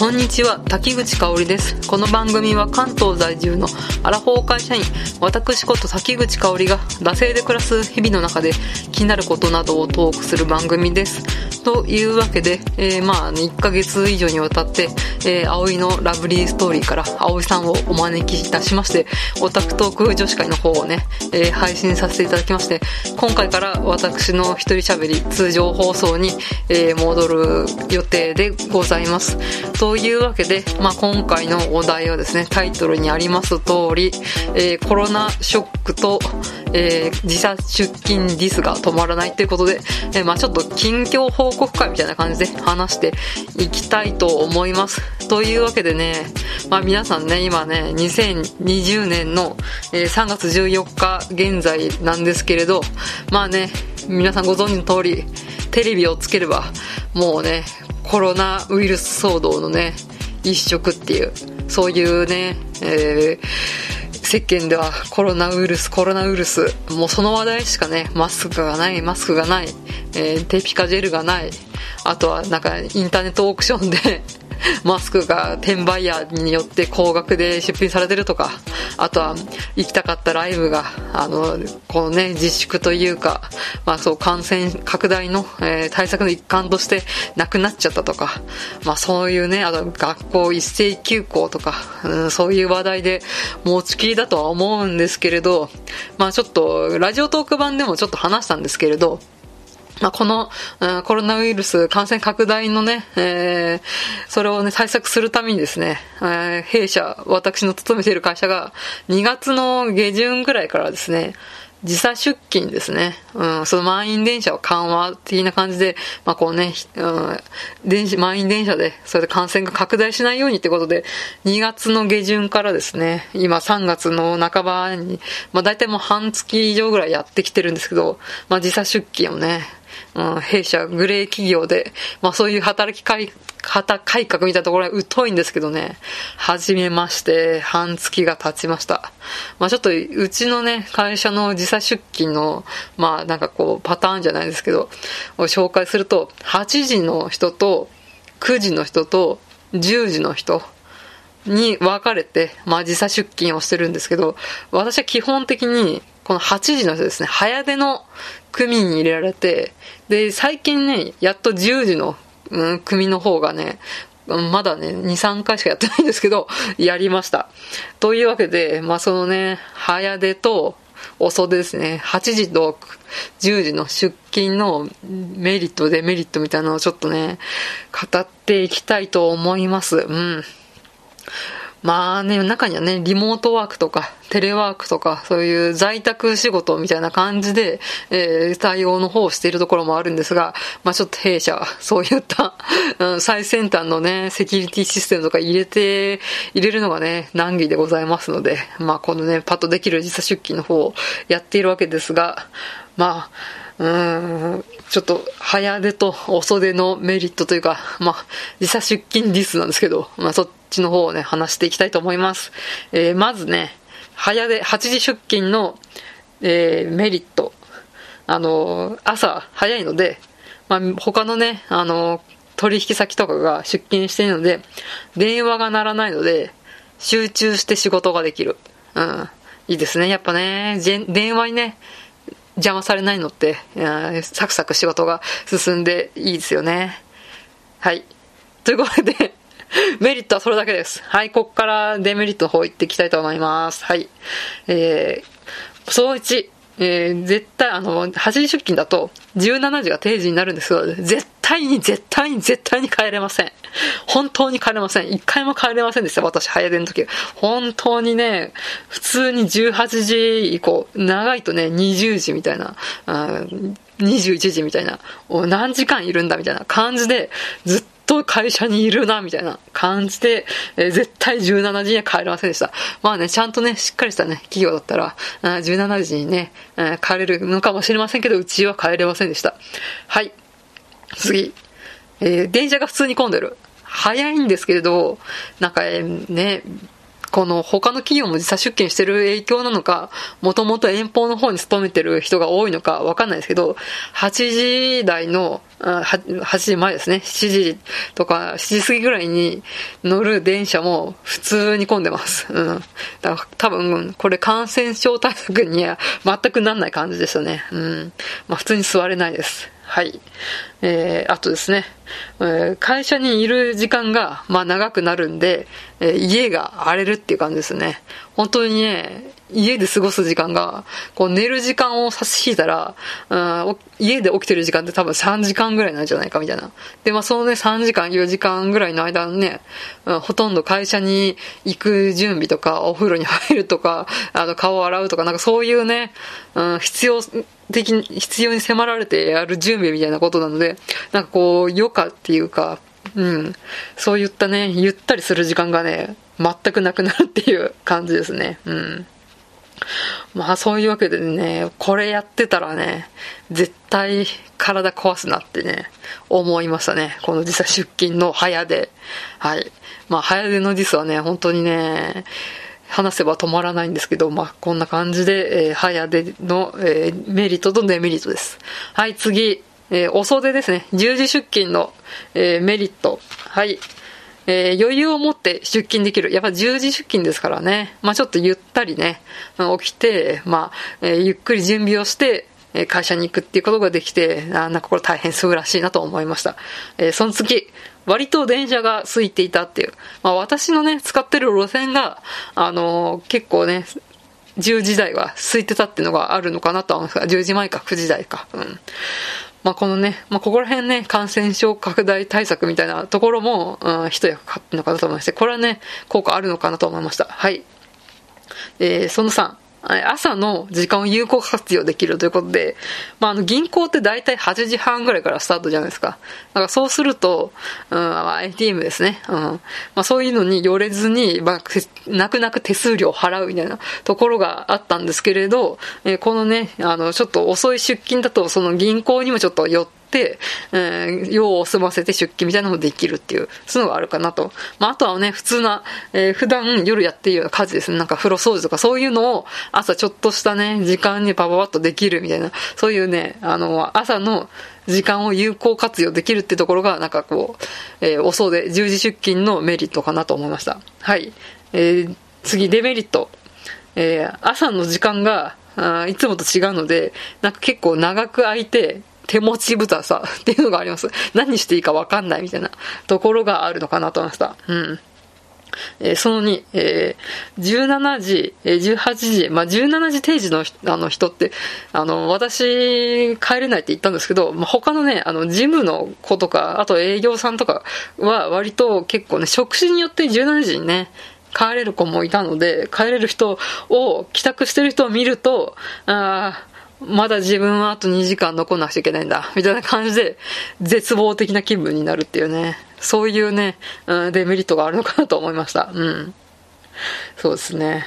こんにちは、滝口香織です。この番組は関東在住のアラフォー会社員、私こと滝口香織が、惰性で暮らす日々の中で気になることなどをトークする番組です。というわけで、えー、まあ、1ヶ月以上にわたって、えー、葵のラブリーストーリーから葵さんをお招きいたしまして、オタクトーク女子会の方をね、えー、配信させていただきまして、今回から私の一人喋り通常放送に、えー、戻る予定でございます。というわけで、まあ、今回のお題はですね、タイトルにあります通り、えー、コロナショックと、えー、自社出勤ディスが止まらないということで、えー、まあ、ちょっと近況報告会みたいな感じで話していきたいと思います。というわけでね、まあ、皆さんね、今ね、2020年の、え、3月14日現在なんですけれど、まあね、皆さんご存知の通り、テレビをつければ、もうね、コロナウイルス騒動のね、一色っていう、そういうね、えー、世間ではコロナウイルス、コロナウイルス、もうその話題しかね、マスクがない、マスクがない、えー、テピカジェルがない、あとはなんかインターネットオークションでマスクが転売ヤーによって高額で出品されてるとか、あとは行きたかったライブが、あの、このね、自粛というか、まあそう感染拡大の、えー、対策の一環としてなくなっちゃったとか、まあそういうね、あと学校一斉休校とか、うん、そういう話題で持ちきりだとは思うんですけれど、まあちょっと、ラジオトーク版でもちょっと話したんですけれど、まあ、この、うん、コロナウイルス感染拡大のね、えー、それをね、対策するためにですね、えー、弊社、私の勤めている会社が、2月の下旬ぐらいからですね、時差出勤ですね。うん、その満員電車を緩和的な感じで、まあこうね、うん、電子、満員電車で、それで感染が拡大しないようにってことで、2月の下旬からですね、今3月の半ばに、まあ大体もう半月以上ぐらいやってきてるんですけど、まあ時差出勤をね、うん、弊社グレー企業で、まあそういう働き改改革みたいなところは疎いんですけどね、初めまして、半月が経ちました。まあちょっと、うちのね、会社の時差出勤の、まあなんかこう、パターンじゃないですけど、を紹介すると、8時の人と、9時の人と、10時の人、に分かれて、まあ時差出勤をしてるんですけど、私は基本的に、この8時の人ですね、早出の組に入れられて、で、最近ね、やっと10時の、うん、組の方がね、まだね、2、3回しかやってないんですけど、やりました。というわけで、まあそのね、早出と遅出ですね、8時と10時の出勤のメリット、デメリットみたいなのをちょっとね、語っていきたいと思います。うん。まあね、中にはね、リモートワークとか、テレワークとか、そういう在宅仕事みたいな感じで、えー、対応の方をしているところもあるんですが、まあちょっと弊社、そういった、うん、最先端のね、セキュリティシステムとか入れて、入れるのがね、難儀でございますので、まあこのね、パッとできる時差出勤の方をやっているわけですが、まあ、うん、ちょっと、早出と遅出のメリットというか、まあ、時差出勤ディスなんですけど、まあそっちの方をね、話していきたいと思います。えー、まずね、早出、8時出勤の、えー、メリット。あの、朝早いので、まあ、他のね、あの、取引先とかが出勤しているので、電話が鳴らないので、集中して仕事ができる。うん。いいですね。やっぱね、電話にね、邪魔されないのって、サクサク仕事が進んでいいですよね。はい。ということで、メリットはそれだけです。はい、ここからデメリットの方行っていきたいと思います。はい。えー、その1、えー、絶対、あの、8時出勤だと、17時が定時になるんですけど、絶対に、絶対に、絶対に帰れません。本当に帰れません。一回も帰れませんでした、私、早出の時。本当にね、普通に18時以降、長いとね、20時みたいな、21時みたいな、何時間いるんだみたいな感じで、ずっとと会社にいるな、みたいな感じで、えー、絶対17時には帰れませんでした。まあね、ちゃんとね、しっかりしたね、企業だったら、17時にね、えー、帰れるのかもしれませんけど、うちは帰れませんでした。はい。次。えー、電車が普通に混んでる。早いんですけれど、なんか、えー、ね、この他の企業も時差出勤してる影響なのか、もともと遠方の方に勤めてる人が多いのかわかんないですけど、8時台の、8時前ですね、7時とか7時過ぎぐらいに乗る電車も普通に混んでます。うん。だから多分、これ感染症対策には全くなんない感じですよね。うん。まあ普通に座れないです。はい。えー、あとですね、えー、会社にいる時間が、まあ長くなるんで、えー、家が荒れるっていう感じですね。本当にね、家で過ごす時間が、こう寝る時間を差し引いたら、うん、家で起きてる時間って多分3時間ぐらいなんじゃないかみたいな。で、まあそのね、3時間、4時間ぐらいの間にね、うん、ほとんど会社に行く準備とか、お風呂に入るとか、あの、顔を洗うとか、なんかそういうね、うん、必要、的に、必要に迫られてやる準備みたいなことなので、なんかこう、余暇っていうか、うん、そういったね、ゆったりする時間がね、全くなくなるっていう感じですね。うん。まあそういうわけでね、これやってたらね、絶対体壊すなってね、思いましたね。この時差出勤の早出。はい。まあ早出の時差はね、本当にね、話せば止まらないんですけど、まあ、こんな感じで、えー、早出の、えー、メリットとデメリットです。はい、次、えー、遅出ですね。10時出勤の、えー、メリット。はい。えー、余裕を持って出勤できる。やっぱ10時出勤ですからね。まあちょっとゆったりね、起きて、まあ、えー、ゆっくり準備をして、え会社に行くっていうことができて、あなんかこれ大変素晴らしいなと思いました。えー、その次、割と電車が空いていたっていう。まあ私のね、使ってる路線が、あのー、結構ね、10時台は空いてたっていうのがあるのかなとは思いますが、10時前か9時台か。うん。まあこのね、まあここら辺ね、感染症拡大対策みたいなところも、うん、一役買ってるのかなと思いまして、これはね、効果あるのかなと思いました。はい。えー、その3、朝の時間を有効活用できるということで、まあ、あの、銀行って大体8時半ぐらいからスタートじゃないですか。だからそうすると、うん、まあ、ATM ですね。うん。まあ、そういうのに寄れずに、まあ、泣く泣く手数料を払うみたいなところがあったんですけれど、えー、このね、あの、ちょっと遅い出勤だと、その銀行にもちょっと寄って、、えー、用を済ませて出勤みたいなのもできるっていう、そういうのがあるかなと。まあ、あとはね、普通な、えー、普段夜やってるような家事ですね。なんか風呂掃除とかそういうのを朝ちょっとしたね、時間にパパパッとできるみたいな、そういうね、あの、朝の時間を有効活用できるってところが、なんかこう、えー、遅で10時出勤のメリットかなと思いました。はい。えー、次、デメリット。えー、朝の時間が、あいつもと違うので、なんか結構長く空いて、手持ちぶたさっていうのがあります。何していいかわかんないみたいなところがあるのかなと思いました。うん。えー、その2、えー、17時、えー、18時、まあ、17時定時のあの人って、あの、私、帰れないって言ったんですけど、まあ、他のね、あの、ジムの子とか、あと営業さんとかは割と結構ね、職種によって17時にね、帰れる子もいたので、帰れる人を、帰宅してる人を見ると、ああまだ自分はあと2時間残んなくちゃいけないんだ、みたいな感じで、絶望的な気分になるっていうね、そういうね、うん、デメリットがあるのかなと思いました。うん。そうですね。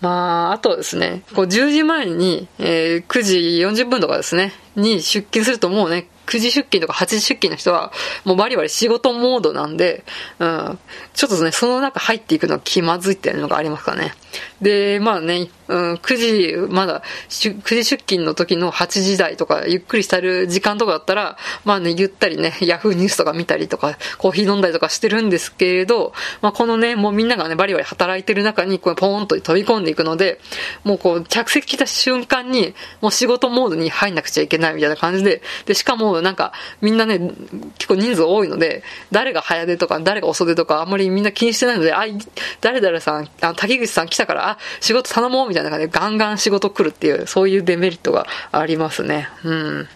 まあ、あとですね、こう10時前に、えー、9時40分とかですね、に出勤するともうね、9時出勤とか8時出勤の人は、もうバリバリ仕事モードなんで、うん、ちょっとね、その中入っていくのは気まずいっていうのがありますかね。で、まあね、うん、9時、まだ、9時出勤の時の8時台とか、ゆっくりしてる時間とかだったら、まあね、ゆったりね、ヤフーニュースとか見たりとか、コーヒー飲んだりとかしてるんですけれど、まあこのね、もうみんながね、バリバリ働いてる中に、こう、ポーンと飛び込んでいくので、もうこう、着席した瞬間に、もう仕事モードに入んなくちゃいけないないみたいな感じで、で、しかもなんか、みんなね、結構人数多いので、誰が早出とか、誰が遅出とか、あんまりみんな気にしてないので、あい、誰々さん、あ竹口さん来たから、あ、仕事頼もうみたいな感じでガンガン仕事来るっていう、そういうデメリットがありますね。うん。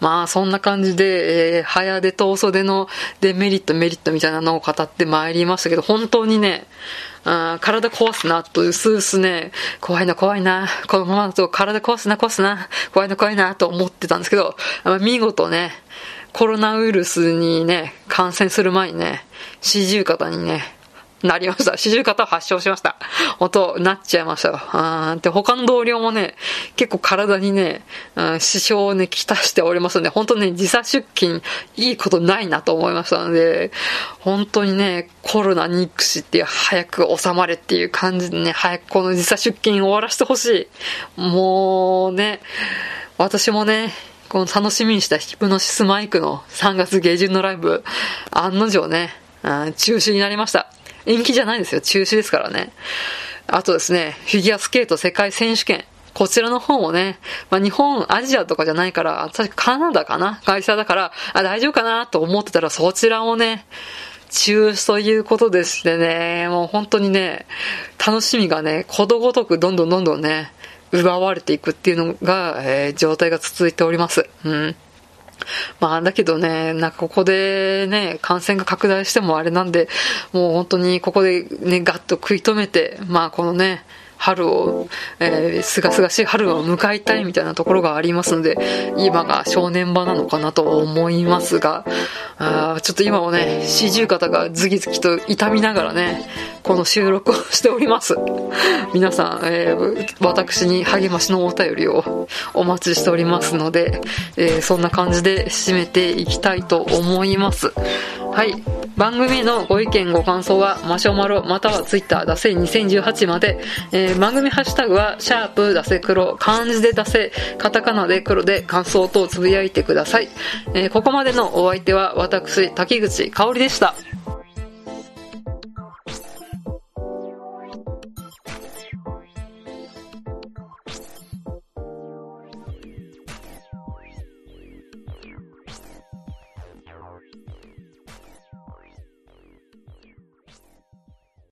まあ、そんな感じで、えー、早出と遅出のデメリット、メリットみたいなのを語ってまいりましたけど、本当にね、あ体壊すな、と、うすうすね、怖いな、怖いな、このままだと体壊すな、壊すな、怖いな、怖いな、と思ってたんですけど、見事ね、コロナウイルスにね、感染する前にね、四十肩にね、なりました。四十肩を発症しました。音、なっちゃいましたあで、他の同僚もね、結構体にね、うん、支障をね、きたしておりますので、本当ね、時差出勤、いいことないなと思いましたので、本当にね、コロナにくしっていう早く収まれっていう感じでね、早くこの時差出勤終わらせてほしい。もうね、私もね、この楽しみにしたヒプノシスマイクの3月下旬のライブ、案の定ね、中止になりました。延期じゃないんですよ。中止ですからね。あとですね、フィギュアスケート世界選手権。こちらの方もね、まあ、日本、アジアとかじゃないから、確かカナダかな？開催だから、あ、大丈夫かなと思ってたら、そちらもね、中止ということでしてね、もう本当にね、楽しみがね、ことごとくどんどんどんどんね、奪われていくっていうのが、えー、状態が続いております。うん。まあ、だけどね、なんかここでね、感染が拡大してもあれなんで、もう本当にここでね、ガッと食い止めて、まあこのね、春を、えー、すがすがしい春を迎えたいみたいなところがありますので、今が正念場なのかなと思いますが、あちょっと今もね、四十肩がズキズキと痛みながらね、この収録をしております。皆さん、えー、私に励ましのお便りをお待ちしておりますので、えー、そんな感じで締めていきたいと思います。はい。番組のご意見ご感想は、マシュマロまたはツイッター、出せ2018まで、えー、番組ハッシュタグは、シャープ出せ黒、漢字で出せ、カタカナで黒で感想とつぶやいてください。えー、ここまでのお相手は、私、滝口香織でした。